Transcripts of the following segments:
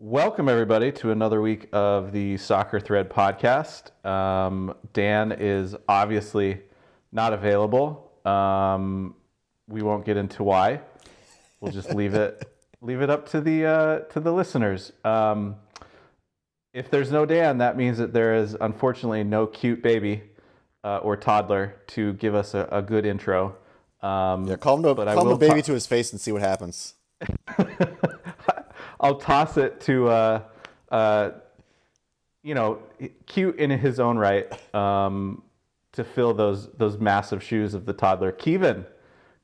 Welcome, everybody, to another week of the Soccer Thread podcast. Um, Dan is obviously not available. Um, we won't get into why. We'll just leave it leave it up to the uh, to the listeners. Um, if there's no Dan, that means that there is unfortunately no cute baby uh, or toddler to give us a, a good intro. Um, Yeah, call him, to, but I call him will a baby ta- to his face and see what happens. I'll toss it to, uh, uh, you know, cute in his own right um, to fill those those massive shoes of the toddler. Kevin,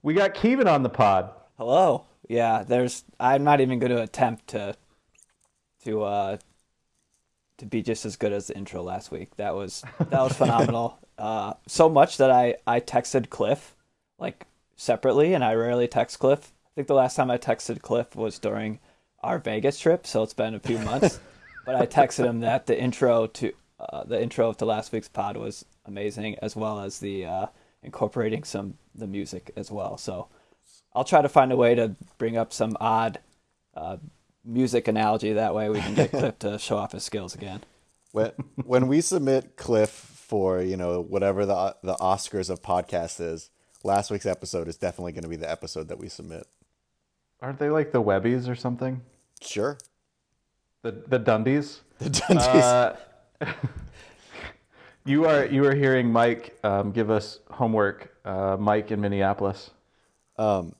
we got Kevin on the pod. Hello. Yeah, there's. I'm not even going to attempt to, to, uh, to be just as good as the intro last week. That was that was phenomenal. uh, so much that I I texted Cliff, like separately, and I rarely text Cliff. I think the last time I texted Cliff was during our Vegas trip, so it's been a few months. but I texted him that the intro to uh, the intro of to last week's pod was amazing, as well as the uh, incorporating some the music as well. So. I'll try to find a way to bring up some odd uh, music analogy. That way we can get Cliff to show off his skills again. When when we submit Cliff for you know whatever the the Oscars of podcast is, last week's episode is definitely going to be the episode that we submit. Aren't they like the Webbies or something? Sure. The the Dundies. The Dundies. Uh, you are you are hearing Mike um, give us homework. Uh, Mike in Minneapolis. Um,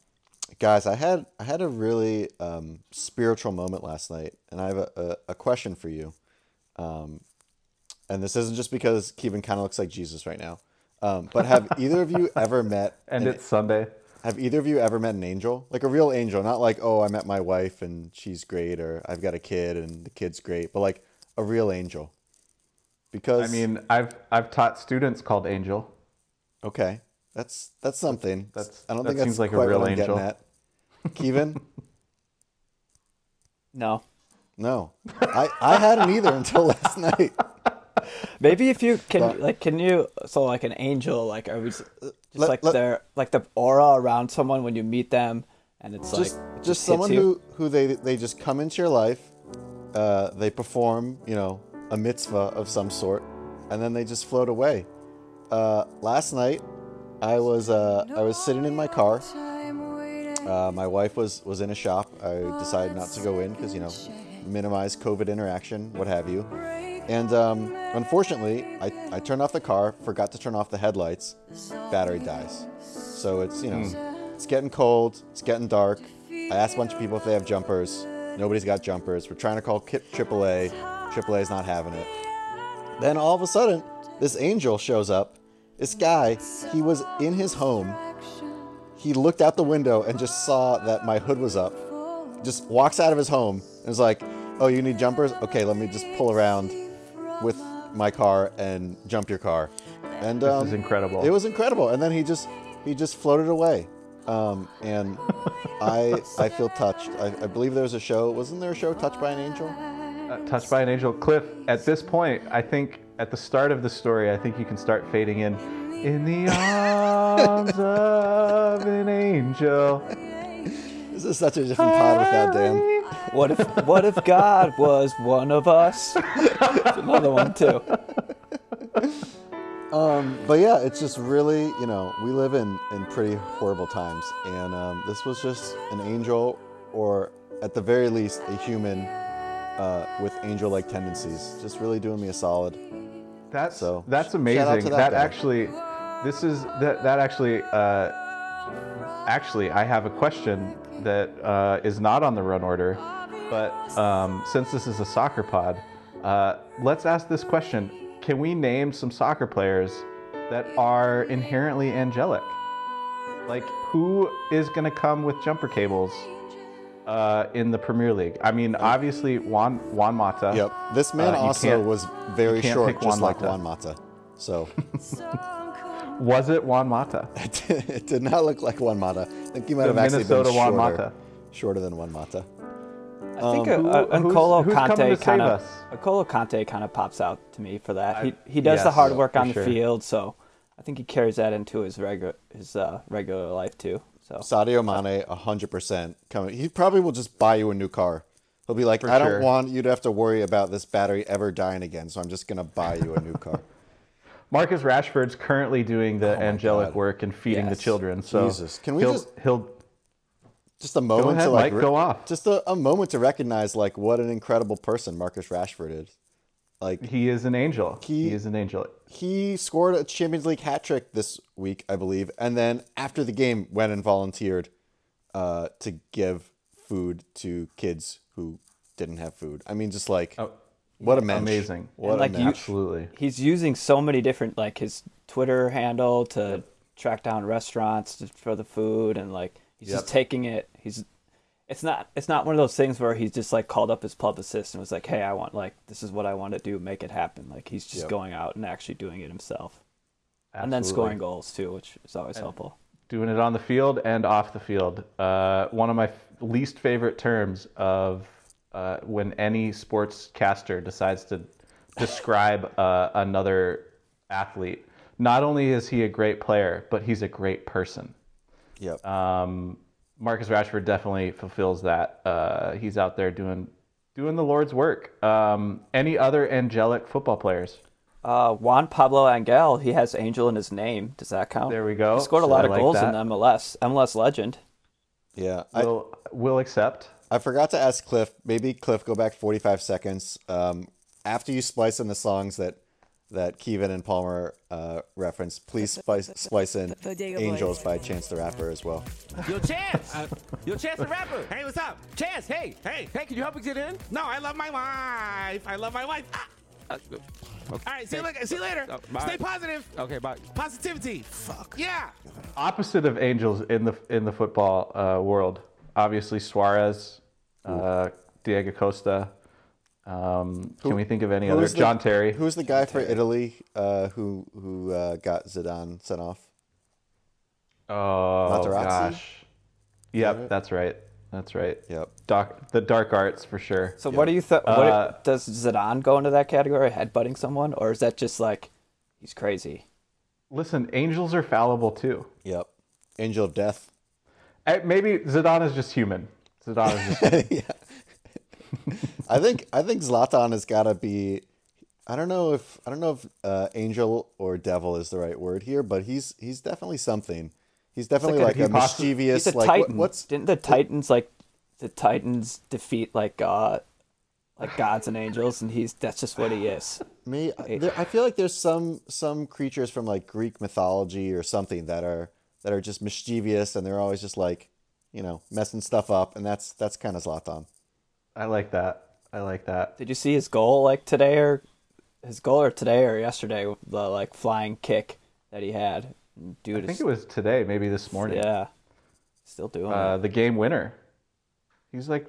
guys, I had I had a really um, spiritual moment last night, and I have a, a, a question for you. Um, and this isn't just because Kevin kind of looks like Jesus right now. Um, but have either of you ever met And an- it's Sunday. Have either of you ever met an angel? Like a real angel, not like, oh, I met my wife and she's great, or I've got a kid and the kid's great, but like a real angel. Because I mean, I've I've taught students called Angel. okay, that's that's something. That's- I don't that think that's seems like a quite real what I'm angel. getting at. Kevin, No, no, I I hadn't either until last night. maybe if you can, But- like, can you? So like an angel, like are we just, just let- like let- their like the aura around someone when you meet them, and it's Just like it just hits someone who who they they just come into your life, uh, they perform you know a mitzvah of some sort, and then they just float away. Uh, last night, I was uh, I was sitting in my car. Uh, my wife was was in a shop. I decided not to go in because you know, minimize COVID interaction, what have you. And um, unfortunately, I, I turned off the car, forgot to turn off the headlights, battery dies. So it's you know, it's getting cold, it's getting dark. I asked a bunch of people if they have jumpers. Nobody's got jumpers. We're trying to call Kip AAA. AAA's not having it. Then all of a sudden, this angel shows up. This guy, he was in his home. He looked out the window and just saw that my hood was up. Just walks out of his home and is like, "Oh, you need jumpers? Okay, let me just pull around with my car and jump your car." And This um, is incredible. It was incredible. And then he just he just floated away. Um, and I I feel touched. I, I believe there was a show. Wasn't there a show, Touched by an Angel? Uh, touched by an angel. Cliff, at this point, I think at the start of the story, I think you can start fading in. In the arms of an angel. This is such a different pod without Dan. What if what if God was one of us? That's another one too. Um, but yeah, it's just really, you know, we live in, in pretty horrible times. And um, this was just an angel, or at the very least, a human uh, with angel like tendencies. Just really doing me a solid. That's So, that's sh- shout out amazing. to That, that guy. actually, this is that that actually uh, actually I have a question that uh, is not on the run order, but um, since this is a soccer pod, uh, let's ask this question: Can we name some soccer players that are inherently angelic? Like who is going to come with jumper cables? Uh, in the Premier League, I mean, obviously Juan Juan Mata. Yep. This man Uh, also was very short, just Juan like Mata. Juan Mata. So Was it Juan Mata? it did not look like Juan Mata. I think he might The have actually Minnesota been Juan shorter, Mata. shorter than Juan Mata. I think Um, who- N'Golo who's Kante kind of us? N'Golo Kante kind of pops out to me for that. I- he he does the hard work on the sure. field, so I think he carries that into his regular his uh, regular life too. So Sadio Mane, hundred percent coming. He probably will just buy you a new car. He'll be like, For I don't want you to have to worry about this battery ever dying again, so I'm just gonna buy you a new car. Marcus Rashford's currently doing the Oh angelic God. work and feeding the children. So Jesus. Can we he'll, just- he'll Just a moment ahead, to like Mike, go off. Just a, a moment to recognize like what an incredible person Marcus Rashford is. Like he is an angel. He, He- is an angel. he scored a Champions League hat trick this week, I believe, and then after the game went and volunteered uh, to give food to kids who didn't have food. I mean, just like Oh, what a mensch. amazing. What And, like, you- Absolutely. he's using so many different like his Twitter handle to track down restaurants to, for the food and like he's Yep. just taking it. He's it's not it's not one of those things where he's just like called up his publicist and was like, "Hey, I want like this is what I want to do, make it happen." Like he's just Yep. going out and actually doing it himself. And then scoring goals too, which is always helpful. doing it on the field and off the field. Uh, one of my f- least favorite terms of uh, when any sportscaster decides to describe uh, another athlete. Not only is he a great player, but he's a great person. Yep. Um, Marcus Rashford definitely fulfills that. Uh, he's out there doing doing the Lord's work. Um, any other angelic football players? Uh, Juan Pablo Angel, he has Angel in his name. Does that count? There we go. He scored a lot I of like goals that. in MLS. MLS legend. yeah. I, We'll, we'll accept. I forgot to ask Cliff. Maybe Cliff, go back 45 seconds. Um, after you splice in the songs that that Kevin and Palmer uh, referenced, please splice, splice in Bodega Boys. "Angels" by Chance the Rapper as well. Yo, Chance! Yo, Chance the rapper! Hey, what's up? Chance, hey, hey, hey, can you help me get in? No, I love my wife. I love my wife. Ah. All right, see you, later. see you later. Oh. Stay positive. Okay, bye. Positivity. Fuck. Yeah. opposite of angels in the in the football uh, world. Obviously Suarez, uh, Diego Costa. Um, can we think of any other? The- John Terry. Who's the guy for Italy uh, who who uh, got Zidane sent off? oh Materazzi? gosh. Yep, it? that's right. That's right. Yep. Doc, the dark arts for sure. So what do you think? Uh, does Zidane go into that category, headbutting someone, or is that just like he's crazy? Listen, angels are fallible too. Yep. Angel of Death. Maybe Zidane is just human. Zidane is just human. I think I think Zlatan has got to be. I don't know if I don't know if uh, angel or devil is the right word here, but he's he's definitely something. He's definitely like like, a- a mischievous. He's a like what- what's Didn't the Titans like the Titans defeat like God, like gods and angels, and he's that's just what he is. me? There, I feel like there's some some creatures from like Greek mythology or something that are that are just mischievous and they're always just like you know messing stuff up, and that's that's kind of Zlatan. I like that. I like that. Did you see his goal like today or his goal or today or yesterday? With the like flying kick that he had. Dude, I think it was today, maybe this morning. yeah, still doing Uh, it. the game winner. He's like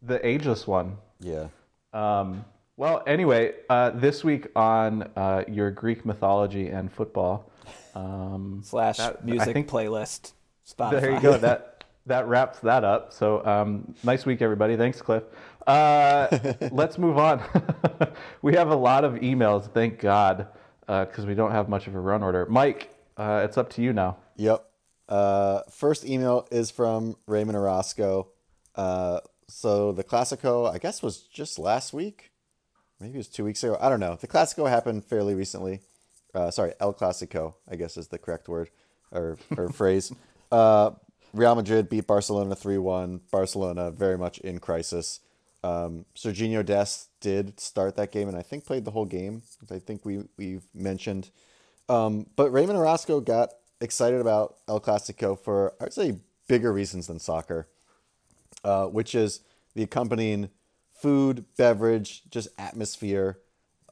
the ageless one. Yeah. Um, well, anyway, uh, this week on uh, your Greek mythology and football. Um, Slash that- music think- playlist. Spotify. there you go. That that wraps that up. So um, nice week, everybody. Thanks, Cliff. Uh, let's move on. we have a lot of emails. Thank God, because we don't have much of a run order. Mike, uh, it's up to you now. Yep. Uh, first email is from Raymond Orozco. Uh, so the Clasico, I guess, was just last week. Maybe it was two weeks ago. I don't know. The Clasico happened fairly recently. Uh, sorry, El Clasico, I guess is the correct word or, or phrase. Uh, Real Madrid beat Barcelona 3 1. Barcelona very much in crisis. Um, Sergiño Dest did start that game and I think played the whole game. I think we, we've mentioned. Um, but Raymond Orozco got excited about El Clasico for, I'd say, bigger reasons than soccer, uh, which is the accompanying food, beverage, just atmosphere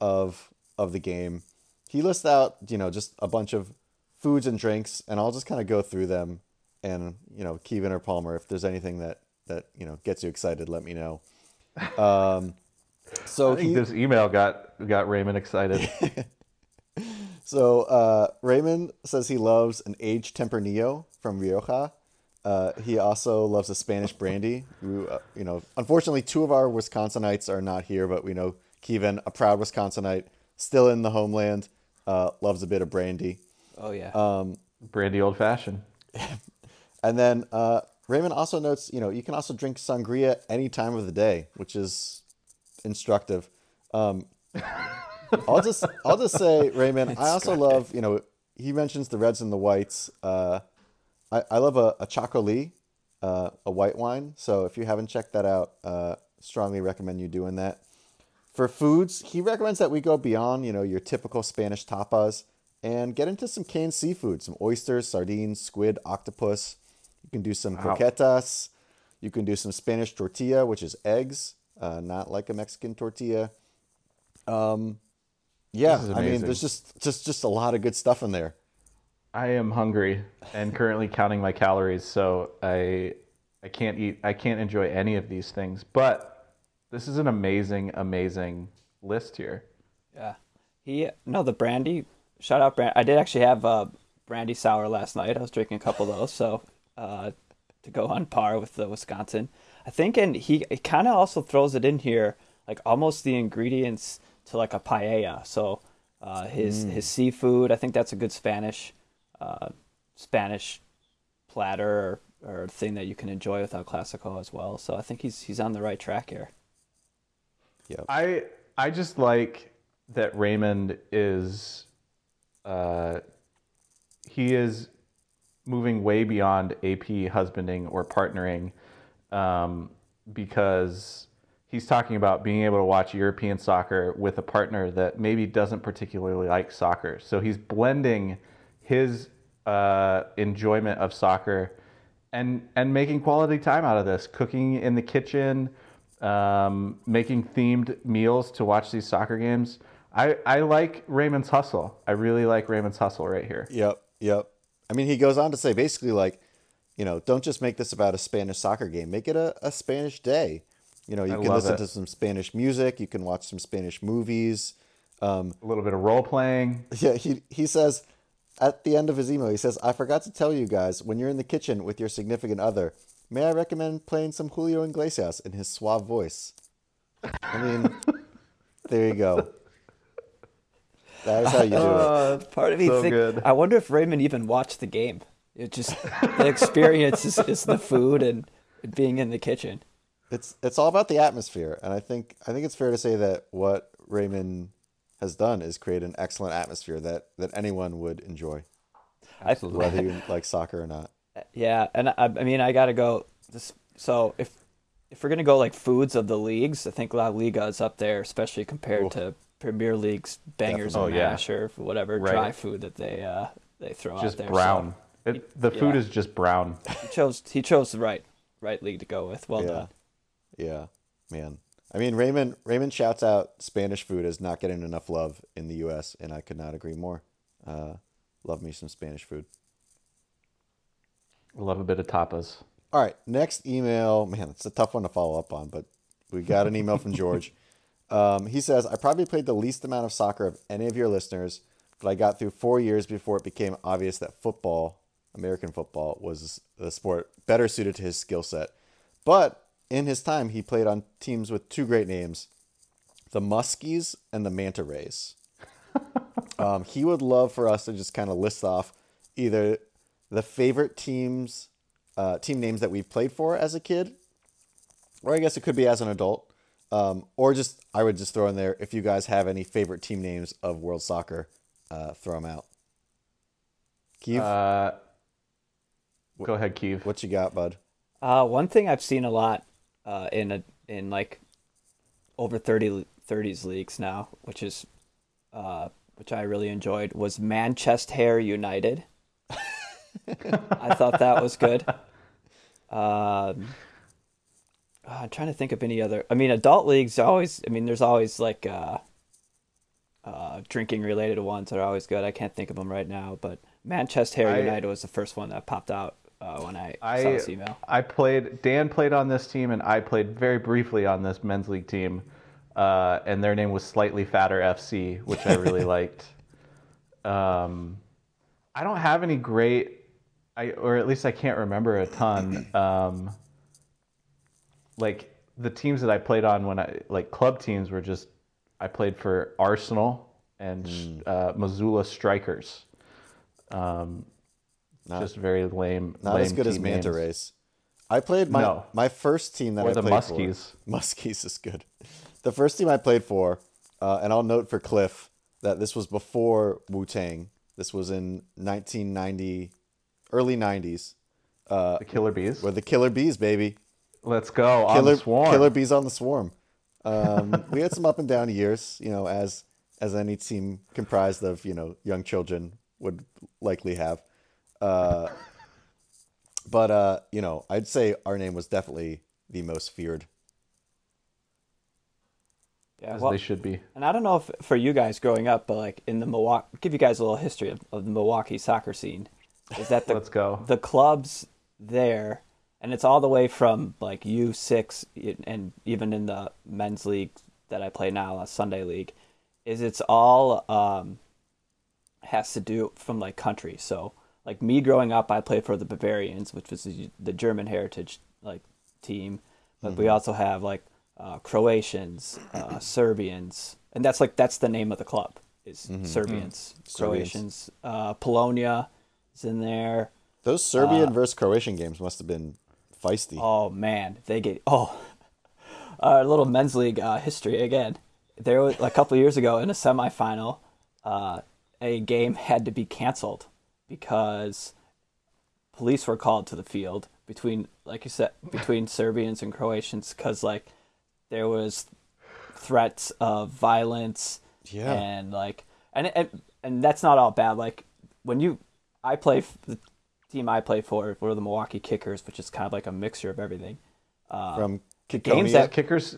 of of the game. He lists out, you know, just a bunch of foods and drinks, and I'll just kind of go through them. And you know, Kevin or Palmer, if there's anything that that you know gets you excited, let me know. Um, so I think he, this email got got Raymond excited. So uh, Raymond says he loves an aged Tempranillo from Rioja. Uh, he also loves a Spanish brandy. Who, uh, you know, unfortunately, two of our Wisconsinites are not here, but we know Kevin, a proud Wisconsinite, still in the homeland, uh, loves a bit of brandy. Oh yeah. Um, Brandy old fashioned. And then uh, Raymond also notes, you know, you can also drink sangria any time of the day, which is instructive. Um, I'll just I'll just say, Raymond, I also love, you know, he mentions the reds and the whites. Uh, I, I love a, a Txakoli, uh, a white wine. So if you haven't checked that out, uh, strongly recommend you doing that. For foods, he recommends that we go beyond, you know, your typical Spanish tapas and get into some canned seafood, some oysters, sardines, squid, octopus. You can do some Wow. croquetas. You can do some Spanish tortilla, which is eggs, uh, not like a Mexican tortilla. Um, yeah, I mean, there's just just just a lot of good stuff in there. I am hungry and currently counting my calories, so I I can't eat I can't enjoy any of these things. But this is an amazing, amazing list here. Yeah. He no the brandy. Shout out brandy. I did actually have uh, brandy sour last night. I was drinking a couple of those, so uh, to go on par with the Wisconsin. I think, and he kind of also throws it in here, like almost the ingredients to like a paella. So uh, his his seafood. I think that's a good Spanish uh, Spanish platter or, or thing that you can enjoy without classical as well. So I think he's he's on the right track here. Yeah, I I just like that Raymond is uh he is moving way beyond AP husbanding or partnering um because he's talking about being able to watch European soccer with a partner that maybe doesn't particularly like soccer. So he's blending his uh, enjoyment of soccer and and making quality time out of this, cooking in the kitchen, um, making themed meals to watch these soccer games. I, I like Raymond's hustle. I really like Raymond's hustle right here. Yep, yep. I mean, he goes on to say basically like, you know, don't just make this about a Spanish soccer game. Make it a, a Spanish day. You know, you I can listen it. to some Spanish music. You can watch some Spanish movies. Um, A little bit of role playing. Yeah, he he says at the end of his email, he says, "I forgot to tell you guys when you're in the kitchen with your significant other, may I recommend playing some Julio Iglesias in his suave voice." I mean, there you go. That is how you do it. Uh, part of me so think good. I wonder if Raymond even watched the game. It just the experience is, is the food and being in the kitchen. It's it's all about the atmosphere, and I think I think it's fair to say that what Raymond has done is create an excellent atmosphere that that anyone would enjoy, Absolutely. whether you like soccer or not. Yeah, and I, I mean I gotta go. This, so if if we're gonna go like foods of the leagues, I think La Liga is up there, especially compared Oof. to Premier League's bangers Definitely. and Oh, yeah. mash or whatever Right. dry food that they uh they throw out just there. So brown. It, the food yeah. is just brown. he chose he chose the right right league to go with. Well yeah, done. yeah, man. I mean, Raymond Raymond shouts out Spanish food as not getting enough love in the U.S., and I could not agree more. Uh, love me some Spanish food. Love a bit of tapas. All right, next email. Man, it's a tough one to follow up on, but we got an email from George. Um, he says, I probably played the least amount of soccer of any of your listeners, but I got through four years before it became obvious that football, American football, was the sport better suited to his skill set. But in his time, he played on teams with two great names the Muskies and the Manta Rays. Um, he would love for us to just kind of list off either the favorite teams, uh, team names that we've played for as a kid, or I guess it could be as an adult, um, or just I would just throw in there if you guys have any favorite team names of World Soccer, uh, throw them out. Keith, Uh, go ahead, Keeve. what you got, bud? Uh, one thing I've seen a lot uh, in a in like over 30 30s leagues now, which is uh, which I really enjoyed, was Manchester United. I thought that was good. Um, I'm trying to think of any other. I mean, adult leagues always. I mean, there's always like uh, uh, drinking related ones that are always good. I can't think of them right now, but Manchester I- United was the first one that popped out uh, when I, saw I this email. I played. Dan played on this team, and I played very briefly on this men's league team. Uh, and their name was Slightly Fatter FC, which I really liked. Um, I don't have any great. I or at least I can't remember a ton. Um, like the teams that I played on when I like club teams were just I played for Arsenal and Hmm. uh, Missoula Strikers. Um, Not- just very lame. Not lame as good as Manta names. Race. I played my No. my first team that Or I the played Muskies. for. Muskies Muskies is good. The first team I played for, uh, and I'll note for Cliff that this was before Wu Tang. This was in 1990, early 90s. The Killer Bees. With the Killer Bees, baby. Let's go on Killer the swarm. Killer Bees on the Swarm. Um, we had some up and down years, you know, as as any team comprised of you know young children would likely have. Uh, but uh, you know, I'd say our name was definitely the most feared. Yeah, as well, they should be. and I don't know if for you guys growing up, but like in the Milwaukee, give you guys a little history of, of the Milwaukee soccer scene. Is that the Let's go. the clubs there, and it's all the way from like U six and even in the men's league that I play now, a Sunday league, is it's all um, has to do from like country. So like me growing up, I played for the Bavarians, which was the, the German heritage like team, but we also have like uh, Croatians, uh, Serbians, and that's like that's the name of the club is Serbians, Croatians, uh, Polonia in there. Those Serbian versus Croatian games must have been feisty. Oh man, they get oh, a little men's league uh, history again. There was a couple years ago in a semifinal, uh, a game had to be canceled because police were called to the field between, like you said, between Serbians and Croatians because like there was threats of violence Yeah. and like and and and that's not all bad. Like when you, I play f- the team I play for were the Milwaukee Kickers, which is kind of like a mixture of everything. from games that- Kickers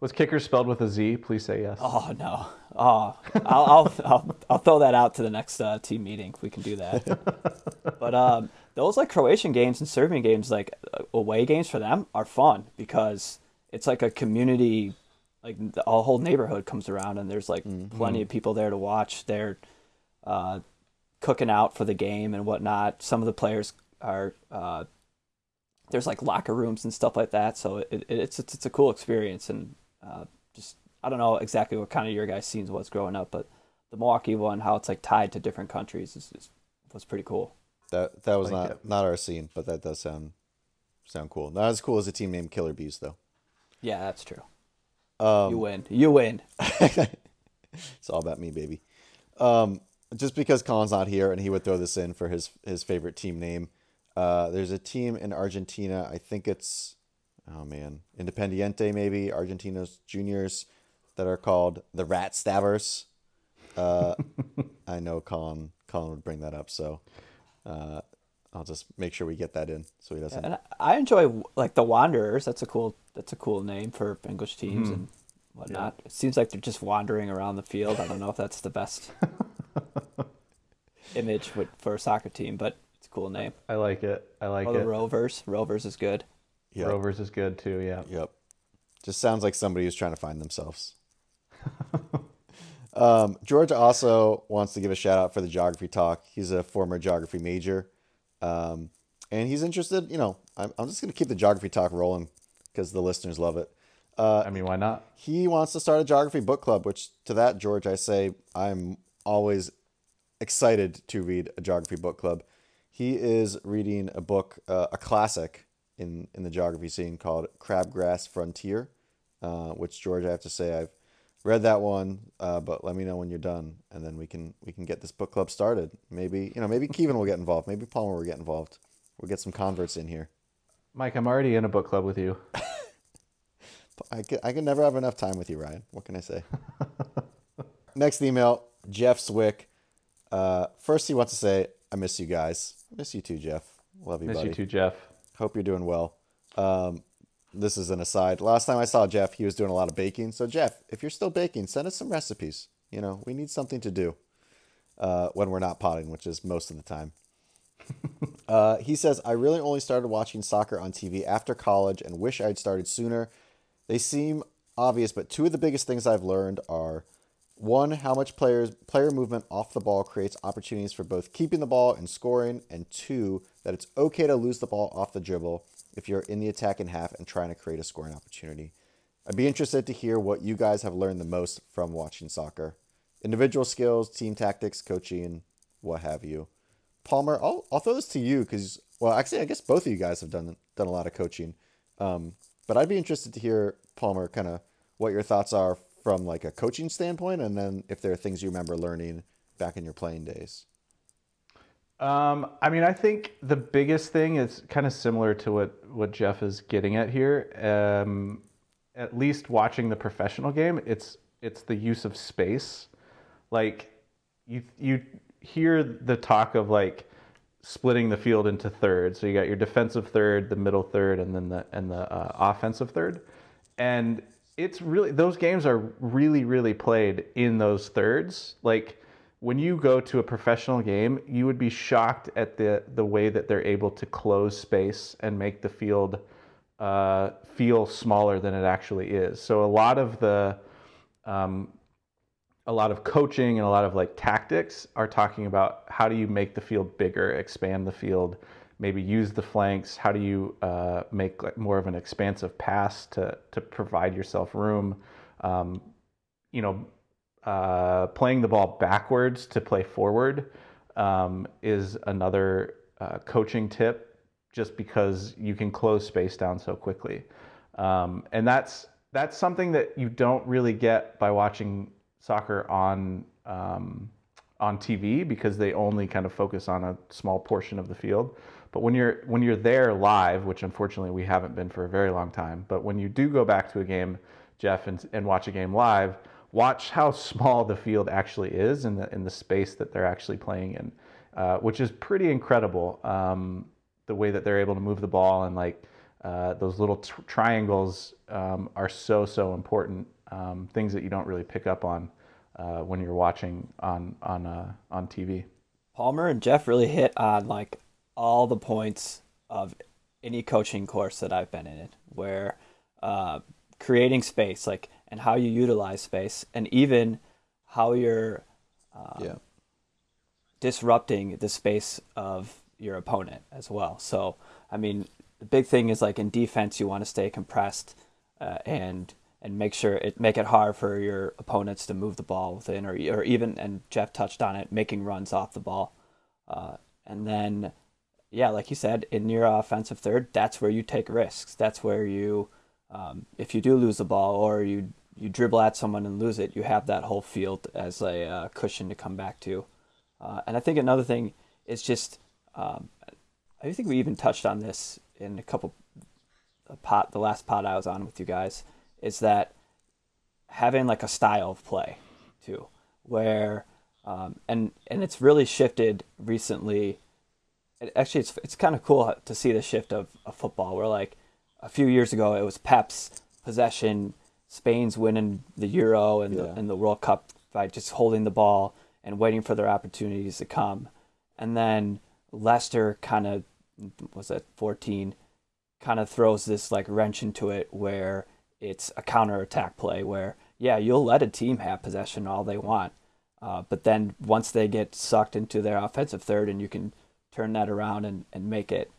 was kickers spelled with a Z. Please say yes. Oh no! Oh, I'll I'll I'll, I'll throw that out to the next uh, team meeting if we can do that. but um, those like Croatian games and Serbian games, like uh, away games for them, are fun because it's like a community. Like the a whole neighborhood comes around, and there's like plenty of people there to watch. They're uh, cooking out for the game and whatnot. Some of the players are. Uh, there's like locker rooms and stuff like that, so it, it, it's, it's it's a cool experience and uh, just I don't know exactly what kind of your guys' scenes was growing up, but the Milwaukee one, how it's like tied to different countries, is, is was pretty cool. That that was Like not it. not our scene, but that does sound sound cool. Not as cool as a team named Killer Bees though. Yeah, that's true. Um, you win. You win. It's all about me, baby. Um, just because Colin's not here and he would throw this in for his his favorite team name. Uh, there's a team in Argentina. I think it's oh man, Independiente maybe Argentinos juniors that are called the Rat Stabbers. Uh, I know Colin Colin would bring that up, so uh, I'll just make sure we get that in so he doesn't. And I enjoy like the Wanderers. That's a cool. That's a cool name for English teams and whatnot. It seems like they're just wandering around the field. I don't know if that's the best image with, for a soccer team, but it's a cool name. I like it. I like Oh, the it. Rovers. Rovers is good. Yep. Rovers is good too. Yeah. Yep. Just sounds like somebody who's trying to find themselves. um, George also wants to give a shout out for the geography talk. He's a former geography major. Um, and he's interested, you know, I'm, I'm just going to keep the geography talk rolling because the listeners love it. I mean, why not? He wants to start a geography book club, which to that, George, I say I'm always excited to read a geography book club. He is reading a book, uh, a classic in, in the geography scene called Crabgrass Frontier, uh, which George, I have to say, I've read that one, uh, but let me know when you're done, and then we can we can get this book club started. Maybe you know, maybe Kevin will get involved. Maybe Palmer will get involved. We'll get some converts in here. Mike, I'm already in a book club with you. I can, I can never have enough time with you, Ryan. What can I say? Next email, Jeff Swick. Uh, first, he wants to say, I miss you guys. Miss you too, Jeff. Love you, Miss buddy. you too, Jeff. Hope you're doing well. Um, this is an aside. Last time I saw Jeff, he was doing a lot of baking. So, Jeff, if you're still baking, send us some recipes. You know, we need something to do uh, when we're not potting, which is most of the time. Uh, he says, I really only started watching soccer on TV after college and wish I'd started sooner. They seem obvious, but two of the biggest things I've learned are one, how much players player movement off the ball creates opportunities for both keeping the ball and scoring, and two, that it's okay to lose the ball off the dribble if you're in the attacking half and trying to create a scoring opportunity. I'd be interested to hear what you guys have learned the most from watching soccer individual skills, team tactics, coaching, what have you. Palmer, I'll, I'll throw this to you because, well, actually, I guess both of you guys have done done a lot of coaching. Um, but I'd be interested to hear, Palmer, kind of what your thoughts are from like a coaching standpoint, and then if there are things you remember learning back in your playing days. Um, I mean, I think the biggest thing is kind of similar to what, what Jeff is getting at here. Um, at least watching the professional game, it's it's the use of space. Like you you hear the talk of like splitting the field into thirds. So you got your defensive third, the middle third, and then the and the uh, offensive third. And it's really those games are really really played in those thirds. Like when you go to a professional game, you would be shocked at the the way that they're able to close space and make the field uh, feel smaller than it actually is. So a lot of the um, a lot of coaching and a lot of like tactics are talking about how do you make the field bigger, expand the field, maybe use the flanks. How do you uh, make like more of an expansive pass to to provide yourself room? Um, you know, uh, playing the ball backwards to play forward um, is another uh, coaching tip, just because you can close space down so quickly, um, and that's that's something that you don't really get by watching soccer on um, on TV because they only kind of focus on a small portion of the field. But when you're when you're there live, which unfortunately we haven't been for a very long time, but when you do go back to a game, Jeff, and, and watch a game live, watch how small the field actually is in the in the space that they're actually playing in, uh, which is pretty incredible. Um, the way that they're able to move the ball and like uh, those little t- triangles um, are so so important um, things that you don't really pick up on uh, when you're watching on on uh, on TV. Palmer and Jeff really hit on like all the points of any coaching course that I've been in, where uh, creating space, like and how you utilize space, and even how you're um, yeah. disrupting the space of your opponent as well. So, I mean, the big thing is like in defense, you want to stay compressed uh, and and make sure it make it hard for your opponents to move the ball within, or or even and Jeff touched on it, making runs off the ball, uh, and then yeah, like you said, in your offensive third, that's where you take risks. That's where you, um, if you do lose the ball or you you dribble at someone and lose it, you have that whole field as a uh, cushion to come back to. Uh, and I think another thing is just, um, I think we even touched on this in a couple pot the last pot I was on with you guys is that having like a style of play too, where um, and and it's really shifted recently. It, actually, it's it's kind of cool to see the shift of, of football. Where like a few years ago, it was Pep's possession, Spain's winning the Euro and Yeah. the and the World Cup by just holding the ball and waiting for their opportunities to come, and then Leicester kind of was at fourteen, kind of throws this like wrench into it where it's a counter attack play where yeah you'll let a team have possession all they want uh, but then once they get sucked into their offensive third and you can turn that around and, and make it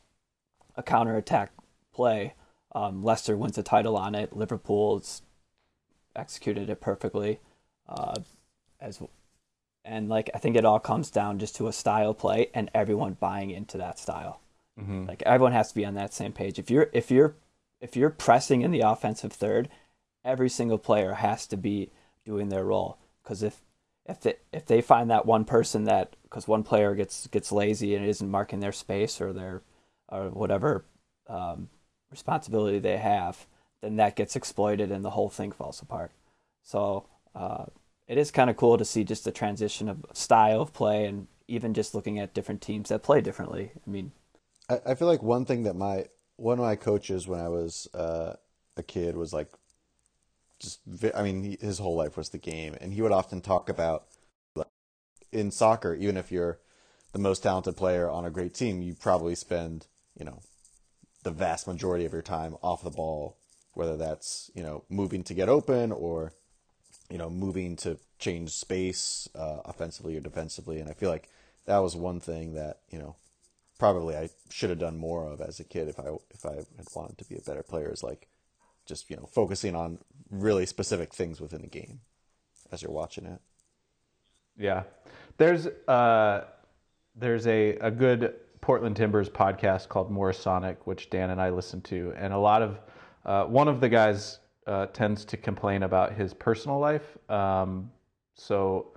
a counter attack play um, Leicester wins the title on it Liverpool's executed it perfectly uh, as and like I think it all comes down just to a style play and everyone buying into that style like everyone has to be on that same page. If you're if you're if you're pressing in the offensive third, every single player has to be doing their role. Because if if they if they find that one person that because one player gets gets lazy and isn't marking their space or their or whatever um, responsibility they have, then that gets exploited and the whole thing falls apart. So uh, it is kind of cool to see just the transition of style of play and even just looking at different teams that play differently. I mean, I, I feel like one thing that my one of my coaches when I was uh, a kid was like, just I mean, his whole life was the game, and he would often talk about in soccer, even if you're the most talented player on a great team, you probably spend you know the vast majority of your time off the ball, whether that's you know moving to get open or you know moving to change space uh, offensively or defensively, and I feel like that was one thing that you know probably I should have done more of as a kid if I if I had wanted to be a better player is like just you know focusing on really specific things within the game as you're watching it. Yeah, there's uh, there's a a good Portland Timbers podcast called More Sonic, which Dan and I listen to, and a lot of uh, one of the guys uh, tends to complain about his personal life. Um, so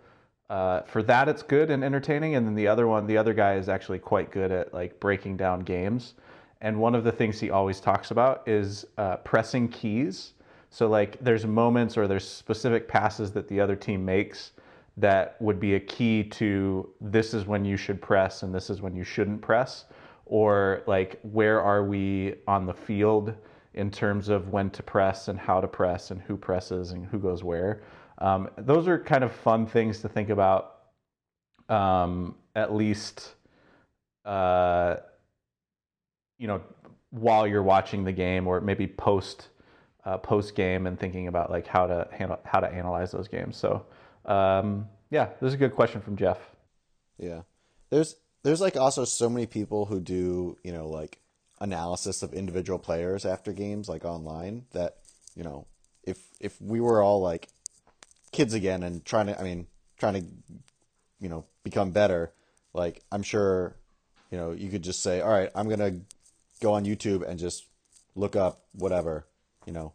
uh, for that, it's good and entertaining. And then the other one, the other guy is actually quite good at like breaking down games. And one of the things he always talks about is uh, pressing keys. So like there's moments or there's specific passes that the other team makes that would be a key to this is when you should press and this is when you shouldn't press or like where are we on the field in terms of when to press and how to press and who presses and who goes where um, those are kind of fun things to think about um, at least uh, you know while you're watching the game or maybe post uh, post game and thinking about like how to handle how to analyze those games so um, yeah, this is a good question from Jeff. Yeah, there's there's like also so many people who do you know like analysis of individual players after games like online that you know if if we were all like kids again and trying to I mean trying to you know become better like I'm sure you know you could just say all right I'm gonna go on YouTube and just look up whatever you know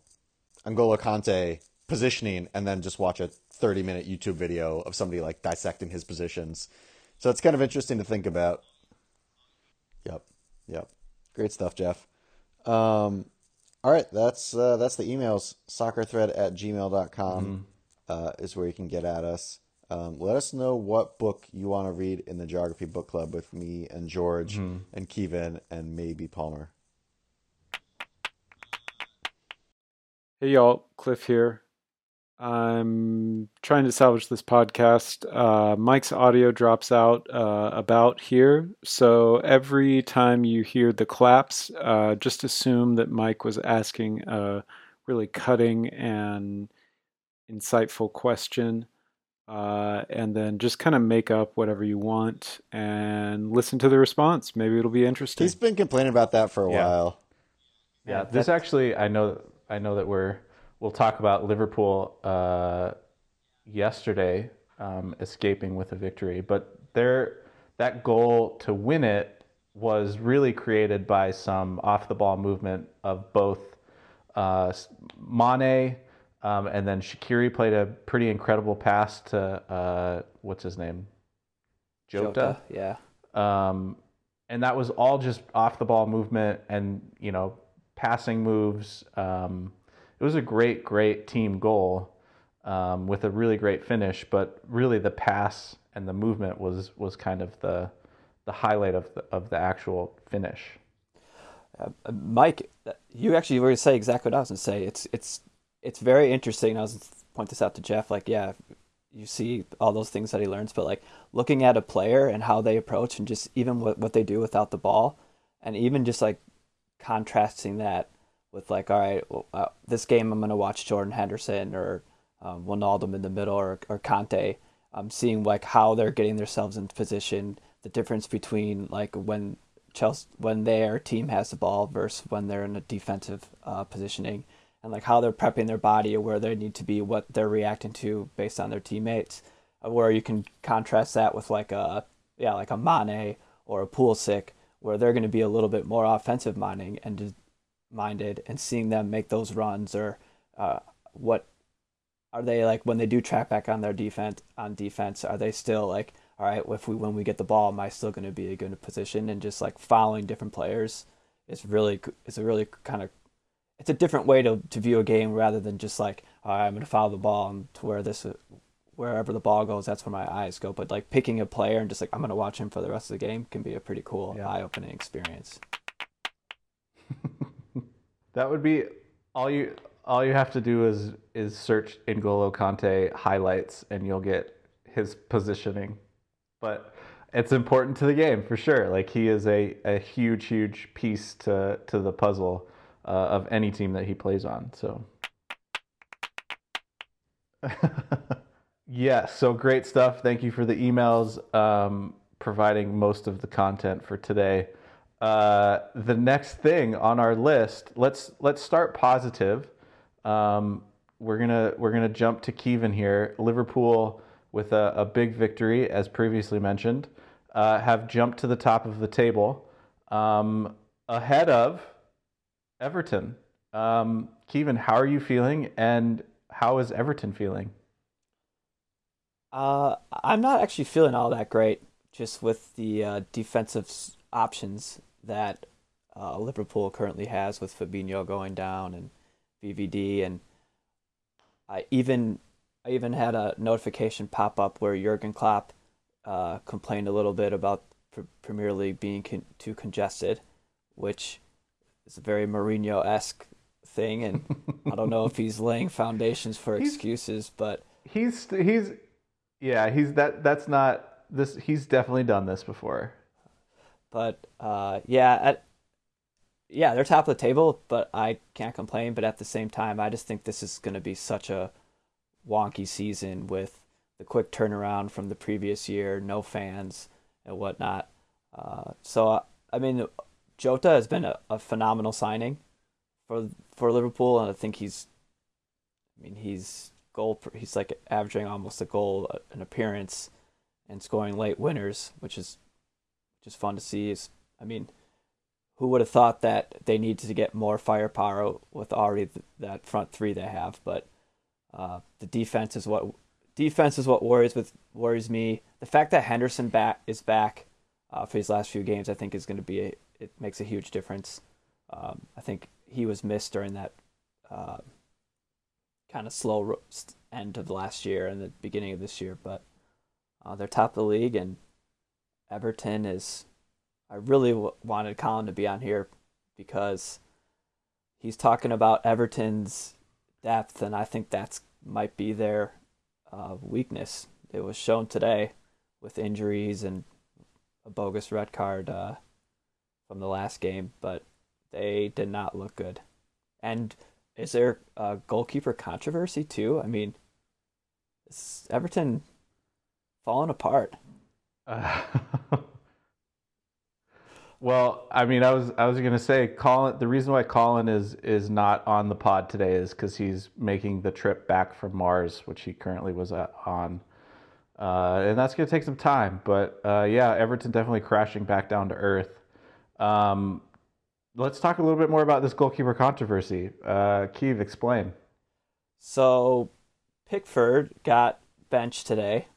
N'Golo Kante positioning and then just watch a 30 minute YouTube video of somebody like dissecting his positions. So it's kind of interesting to think about. Yep. Yep. Great stuff, Jeff. Um, all right. That's, uh, that's the emails. Soccerthread at gmail.com mm-hmm. uh, is where you can get at us. Um, let us know what book you want to read in the Geography Book Club with me and George mm-hmm. and Kevin and maybe Palmer. Hey, y'all. Cliff here. I'm trying to salvage this podcast. Uh, Mike's audio drops out uh, about here. So every time you hear the claps, uh, just assume that Mike was asking a really cutting and insightful question. Uh, and then just kind of make up whatever you want and listen to the response. Maybe it'll be interesting. He's been complaining about that for a yeah. while. Yeah, this actually, I know, I know that we're we'll talk about Liverpool uh, yesterday um, escaping with a victory, but their that goal to win it was really created by some off the ball movement of both uh, Mane um, and then Shaqiri played a pretty incredible pass to uh, what's his name, Jota. Jota yeah. Um, and that was all just off the ball movement and you know passing moves. Um, it was a great, great team goal um, with a really great finish. But really, the pass and the movement was was kind of the the highlight of the of the actual finish. Uh, Mike, you actually were going to say exactly what I was going to say. It's it's it's very interesting. I was point this out to Jeff. Like, yeah, you see all those things that he learns, but like looking at a player and how they approach, and just even what what they do without the ball, and even just like contrasting that with like, all right, well, uh, this game I'm gonna watch Jordan Henderson or um, Wijnaldum in the middle or or Kante. I'm seeing like how they're getting themselves in position, the difference between like when Chelsea when their team has the ball versus when they're in a defensive uh, positioning, and like how they're prepping their body or where they need to be, what they're reacting to based on their teammates. Uh, where you can contrast that with like a yeah like a Mane or a Pulisic, where they're going to be a little bit more offensive minding and minded and seeing them make those runs or uh, what are they like when they do track back on their defense on defense are they still like all right if we when we get the ball am i still going to be a good position and just like following different players is really it's a really kind of it's a different way to, to view a game rather than just like all right, i'm going to follow the ball and to where this wherever the ball goes that's where my eyes go but like picking a player and just like i'm going to watch him for the rest of the game can be a pretty cool yeah. eye-opening experience that would be all you all you have to do is is search N'Golo Kante highlights and you'll get his positioning. But it's important to the game for sure. Like he is a, a huge, huge piece to to the puzzle uh, of any team that he plays on. So yeah, so great stuff. Thank you for the emails. Um, providing most of the content for today. Uh, the next thing on our list, let's let's start positive. Um, we're gonna we're gonna jump to Kevin here. Liverpool with a, a big victory, as previously mentioned, uh, have jumped to the top of the table, um, ahead of Everton. Um, Kevin, how are you feeling, and how is Everton feeling? Uh, I'm not actually feeling all that great, just with the uh, defensive options that uh, Liverpool currently has with Fabinho going down and VVD, and I even I even had a notification pop up where Jurgen Klopp uh, complained a little bit about pr- Premier League being con- too congested, which is a very Mourinho esque thing, and I don't know if he's laying foundations for He's- excuses, but He's he's yeah he's that that's not this he's definitely done this before. But uh, yeah, at, yeah, they're top of the table, but I can't complain. But at the same time, I just think this is going to be such a wonky season with the quick turnaround from the previous year, no fans and whatnot. Uh, so I mean, Jota has been a, a phenomenal signing for for Liverpool, and I think he's, I mean, he's goal he's like averaging almost a goal uh, an appearance, and scoring late winners, which is just fun to see. Is I mean, who would have thought that they needed to get more firepower with already th- that front three they have? But uh, the defense is what defense is what worries with worries me. The fact that Henderson back is back uh, for these last few games, I think is going to be a, it makes a huge difference. Um, I think he was missed during that uh, kind of slow end of last year and the beginning of this year, but uh, they're top of the league and Everton is. I really wanted Colin to be on here because he's talking about Everton's depth, and I think that's might be their uh, weakness. It was shown today with injuries and a bogus red card uh, from the last game, but they did not look good. And is there a goalkeeper controversy too? I mean, is Everton falling apart? Uh, well, I mean, I was I was gonna say Colin. The reason why Colin is is not on the pod today is because he's making the trip back from Mars, which he currently was at, on, uh, and that's gonna take some time. But uh, yeah, Everton definitely crashing back down to earth. Um, let's talk a little bit more about this goalkeeper controversy. Uh, Keeve, explain. So Pickford got benched today.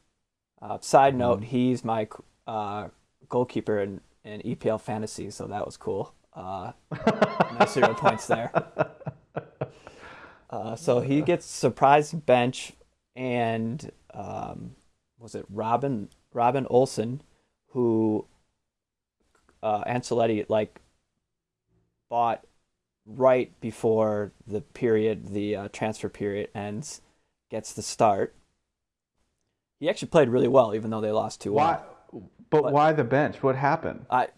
Uh, side note, he's my uh, goalkeeper in, in EPL fantasy, so that was cool. Uh, nice zero points there. Uh, so he gets surprise bench, and um, was it Robin Robin Olsen, who uh, Ancelotti like bought right before the period, the uh, transfer period ends, gets the start. He actually played really well, even though they lost two Why? one. But What? why the bench? What happened? I,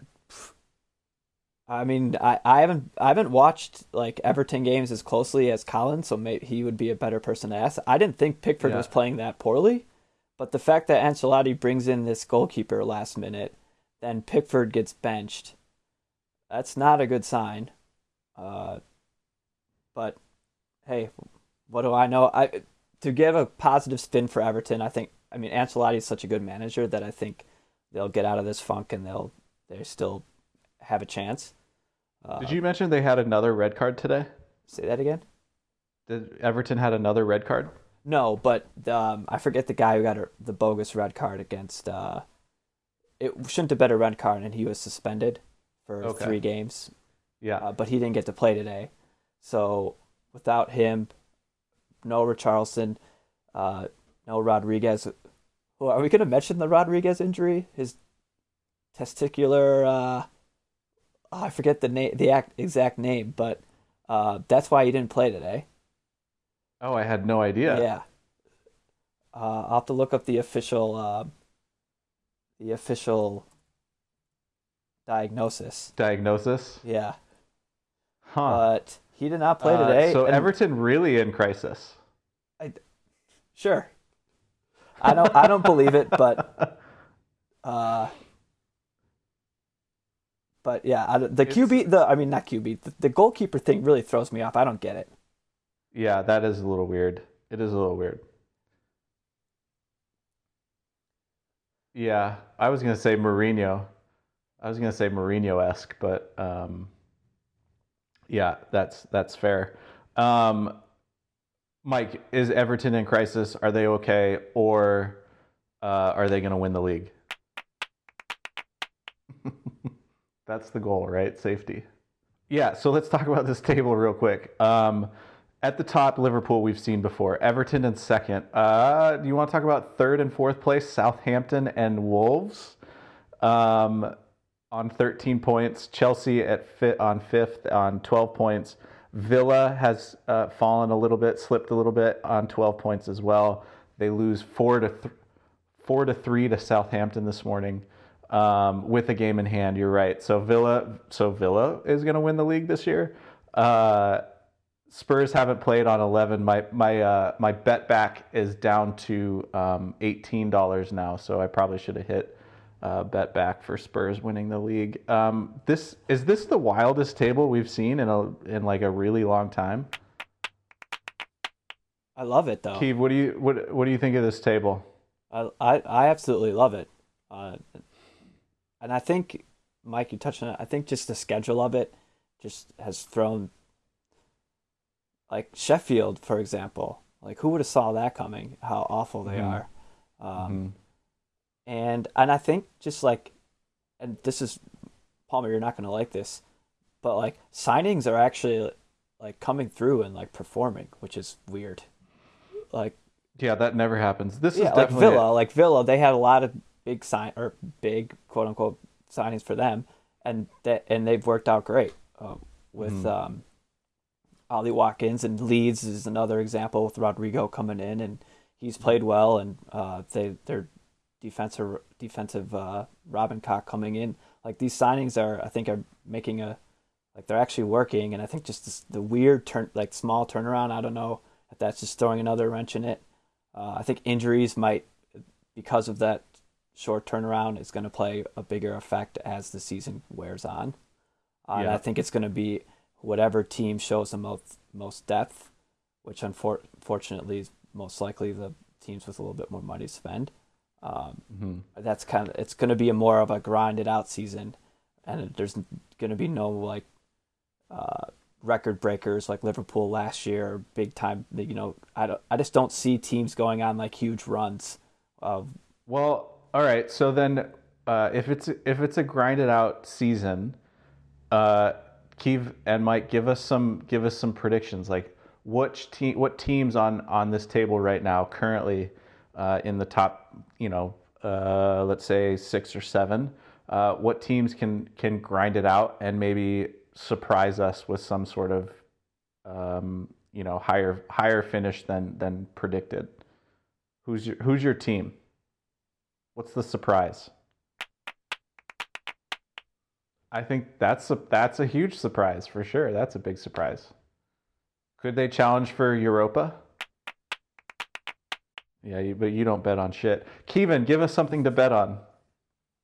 I mean, I, I haven't I haven't watched like Everton games as closely as Colin, so maybe he would be a better person to ask. I didn't think Pickford Yeah. was playing that poorly, but the fact that Ancelotti brings in this goalkeeper last minute, then Pickford gets benched, that's not a good sign. Uh, but hey, what do I know? I to give a positive spin for Everton, I think. I mean, Ancelotti is such a good manager that I think they'll get out of this funk and they'll they still have a chance. Uh, Did you mention they had another red card today? say that again? Did Everton had another red card? No, but um, I forget the guy who got a, the bogus red card against. Uh, it shouldn't have been a red card, and he was suspended for Okay. three games. Yeah. uh, but he didn't get to play today. So without him, no Richarlison, uh, no Rodriguez. Well, are we going to mention the Rodriguez injury? His testicular. Uh, oh, I forget the name, the act, exact name, but uh, that's why he didn't play today. oh, I had no idea. Yeah. Uh, I'll have to look up the official, uh, the official diagnosis. Diagnosis. Yeah, Huh. but he did not play Uh, today. so and- Everton really in crisis. I, Sure. I don't I don't believe it, but uh but yeah, I, the QB, the I mean not QB, the, the goalkeeper thing really throws me off. I don't get it. Yeah, that is a little weird. It is a little weird. Yeah, I was gonna say Mourinho. I was gonna say Mourinho esque, but um, yeah, that's that's fair. Um, Mike, is Everton in crisis? Are they okay, or uh, are they gonna win the league? that's the goal, right? Safety. Yeah, so let's talk about this table real quick. Um, at the top, Liverpool we've seen before. Everton in second. Uh, do you want to talk about third and fourth place? Southampton and Wolves um, on 13 points. Chelsea at on fifth on 12 points. Villa has uh, fallen a little bit, slipped a little bit on 12 points as well. They lose four to th- four to three to Southampton this morning um, with a game in hand. You're right. So Villa, so Villa is going to win the league this year. Uh, Spurs haven't played on 11. My my uh, my bet back is down to um, $18 now, so I probably should have hit uh, bet back for Spurs winning the league. Um, this is this the wildest table we've seen in a in like a really long time. I love it though. Keith, what do you what what do you think of this table? I I, I absolutely love it, uh, and I think Mike, you touched on it. I think just the schedule of it just has thrown like Sheffield, for example. Like who would have saw that coming? How awful they Mhm. are. Um, Mhm. and and I think just like, and this is Palmer, you're not gonna like this, but like signings are actually like coming through and like performing, which is weird. Like Yeah, that never happens. This is yeah, like definitely Villa, like Villa, they had a lot of big sign or big quote unquote signings for them, and that and they've worked out great uh, with Mhm. um, Ollie Watkins and Leeds is another example with Rodrigo coming in and he's played well and uh, they their defensive defensive uh, Robin Koch coming in. Like these signings are I think are making a like they're actually working and I think just this, the weird turn like small turnaround I don't know if that's just throwing another wrench in it. Uh, I think injuries might, because of that short turnaround, is going to play a bigger effect as the season wears on. Uh, And I think it's going to be whatever team shows the most most depth, which unfortunately is most likely the teams with a little bit more money to spend. Um, Mhm. that's kind of it's going to be a more of a grinded out season, and there's going to be no like uh, record breakers like Liverpool last year, big time. You know, I don't, I just don't see teams going on like huge runs of Well, all right. So then, uh, if it's if it's a grinded out season, uh, Keith and Mike, give us some give us some predictions. Like which team, what teams on on this table right now, currently uh, in the top, you know, uh, let's say six or seven. Uh, what teams can can grind it out and maybe surprise us with some sort of, um, you know, higher higher finish than than predicted? Who's your Who's your team? What's the surprise? I think that's a that's a huge surprise for sure. That's a big surprise. Could they challenge for Europa? Yeah, you, but you don't bet on shit. Kevin, give us something to bet on.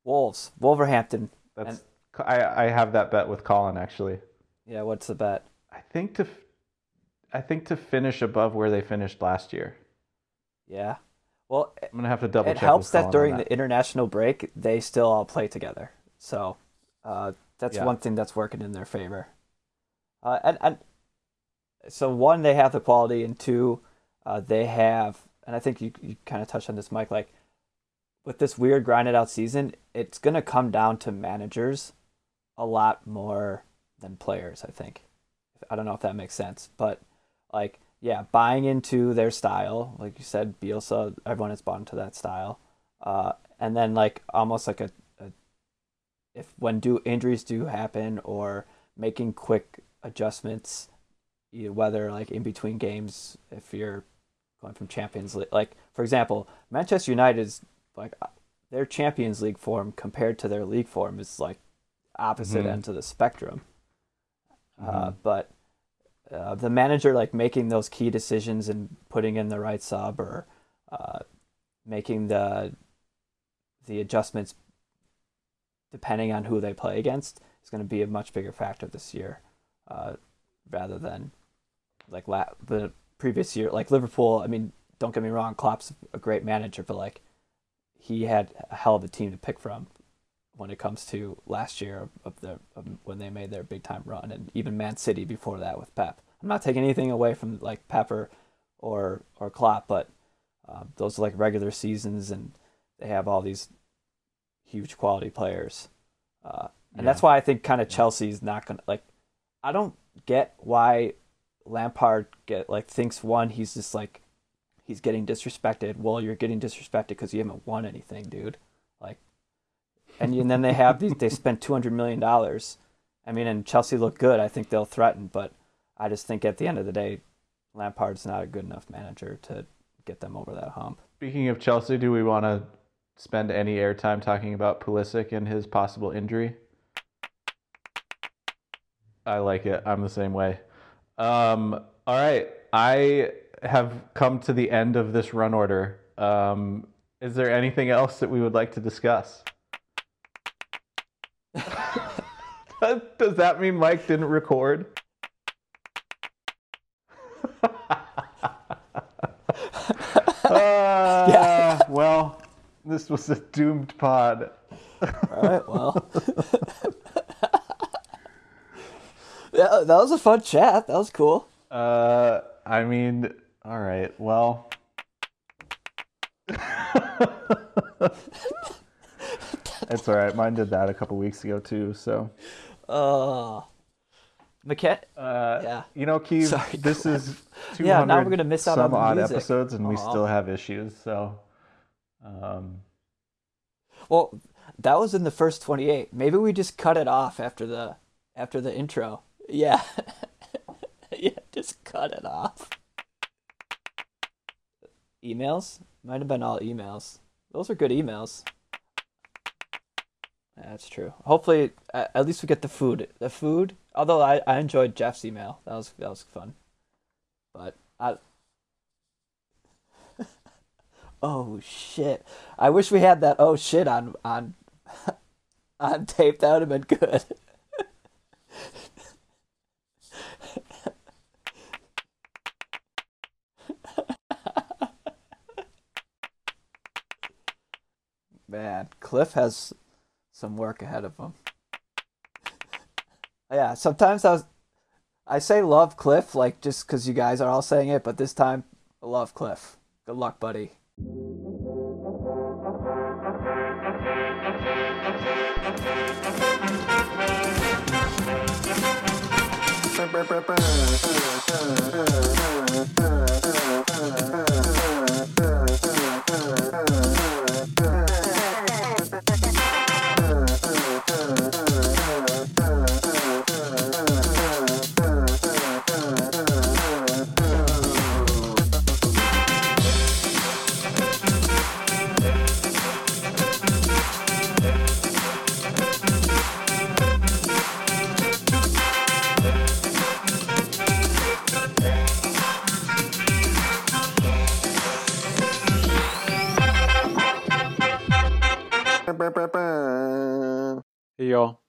Wolves, Wolverhampton. That's I, I have that bet with Colin actually. Yeah, what's the bet? I think to I think to finish above where they finished last year. Yeah. Well, I'm gonna have to double it helps that during on the international break they still all play together. So uh, that's Yeah. one thing that's working in their favor. Uh, and, and so one, they have the quality, and two, uh, they have, and I think you you kind of touched on this, Mike. Like with this weird grinded out season, it's gonna come down to managers a lot more than players. I think. I don't know if that makes sense, but like yeah, buying into their style, like you said, Bielsa, everyone has bought into that style, uh, and then like almost like a, a if when do injuries do happen or making quick adjustments, you whether like in between games, if you're going from Champions League, like for example, Manchester United's like uh, their Champions League form compared to their league form is like opposite Mhm. ends of the spectrum. Uh, Mhm. but uh, the manager like making those key decisions and putting in the right sub or uh, making the the adjustments depending on who they play against is going to be a much bigger factor this year, uh, rather than like la- the previous year. Like Liverpool, I mean, don't get me wrong, Klopp's a great manager, but like he had a hell of a team to pick from when it comes to last year of the of when they made their big time run, and even Man City before that with Pep. I'm not taking anything away from like Pepper or or Klopp, but uh, those are like regular seasons, and they have all these huge quality players, uh, and that's why I think kind of Chelsea's not gonna like. I don't get why Lampard get like thinks one he's just like he's getting disrespected. Well, you're getting disrespected because you haven't won anything, dude. Like, and, and then they have these. They spent two hundred million dollars. I mean, and Chelsea look good. I think they'll threaten, but I just think at the end of the day, Lampard's not a good enough manager to get them over that hump. Speaking of Chelsea, do we want to spend any airtime talking about Pulisic and his possible injury? I like it. I'm the same way. Um, all right. I have come to the end of this run order. Um, is there anything else that we would like to discuss? Does that mean Mike didn't record? Uh, Well, this was a doomed pod. All right, well. yeah, that was a fun chat. That was cool. Uh, I mean, all right. Well, it's all right. Mine did that a couple weeks ago too. So, Uh, McKen- uh, Yeah. you know, Keith, Sorry, this is 200 Yeah, now we're gonna miss out on some the odd music. episodes, and we still have issues. So, um, well, that was in the first 28. Maybe we just cut it off after the after the intro. Yeah. yeah, just cut it off. Emails? Might have been all emails. Those are good emails. That's true. Hopefully, at at least we get the food. The food. Although I, I enjoyed Jeff's email. That was that was fun. But I. oh shit! I wish we had that. Oh shit! On on on tape. That would have been good. Man, Cliff has some work ahead of him. yeah, sometimes I was, I say love Cliff like just because you guys are all saying it, but this time love Cliff. Good luck, buddy. Hey, y'all.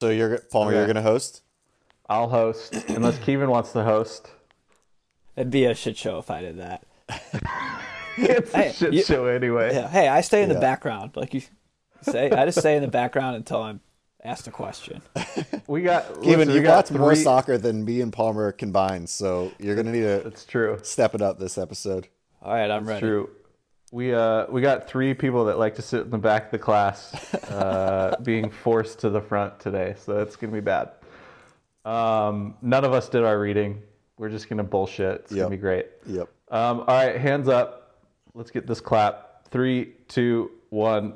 So you're Palmer, you're gonna host. I'll host unless Kevin wants to host. It'd be a shit show if I did that. It's a shit you- show anyway. Yeah. Hey, I stay in Yeah. the background, like you say. I just stay in the background until I'm asked a question. We got. Kevin, you got watch more soccer than me and Palmer combined, so you're gonna need to It's true. step it up this episode. All right, I'm ready. True. We uh we got three people that like to sit in the back of the class, uh, being forced to the front today, so it's gonna be bad. Um, none of us did our reading. We're just gonna bullshit. It's Yep. gonna be great. Yep. Um, all right, hands up. Let's get this clap. Three, two, one.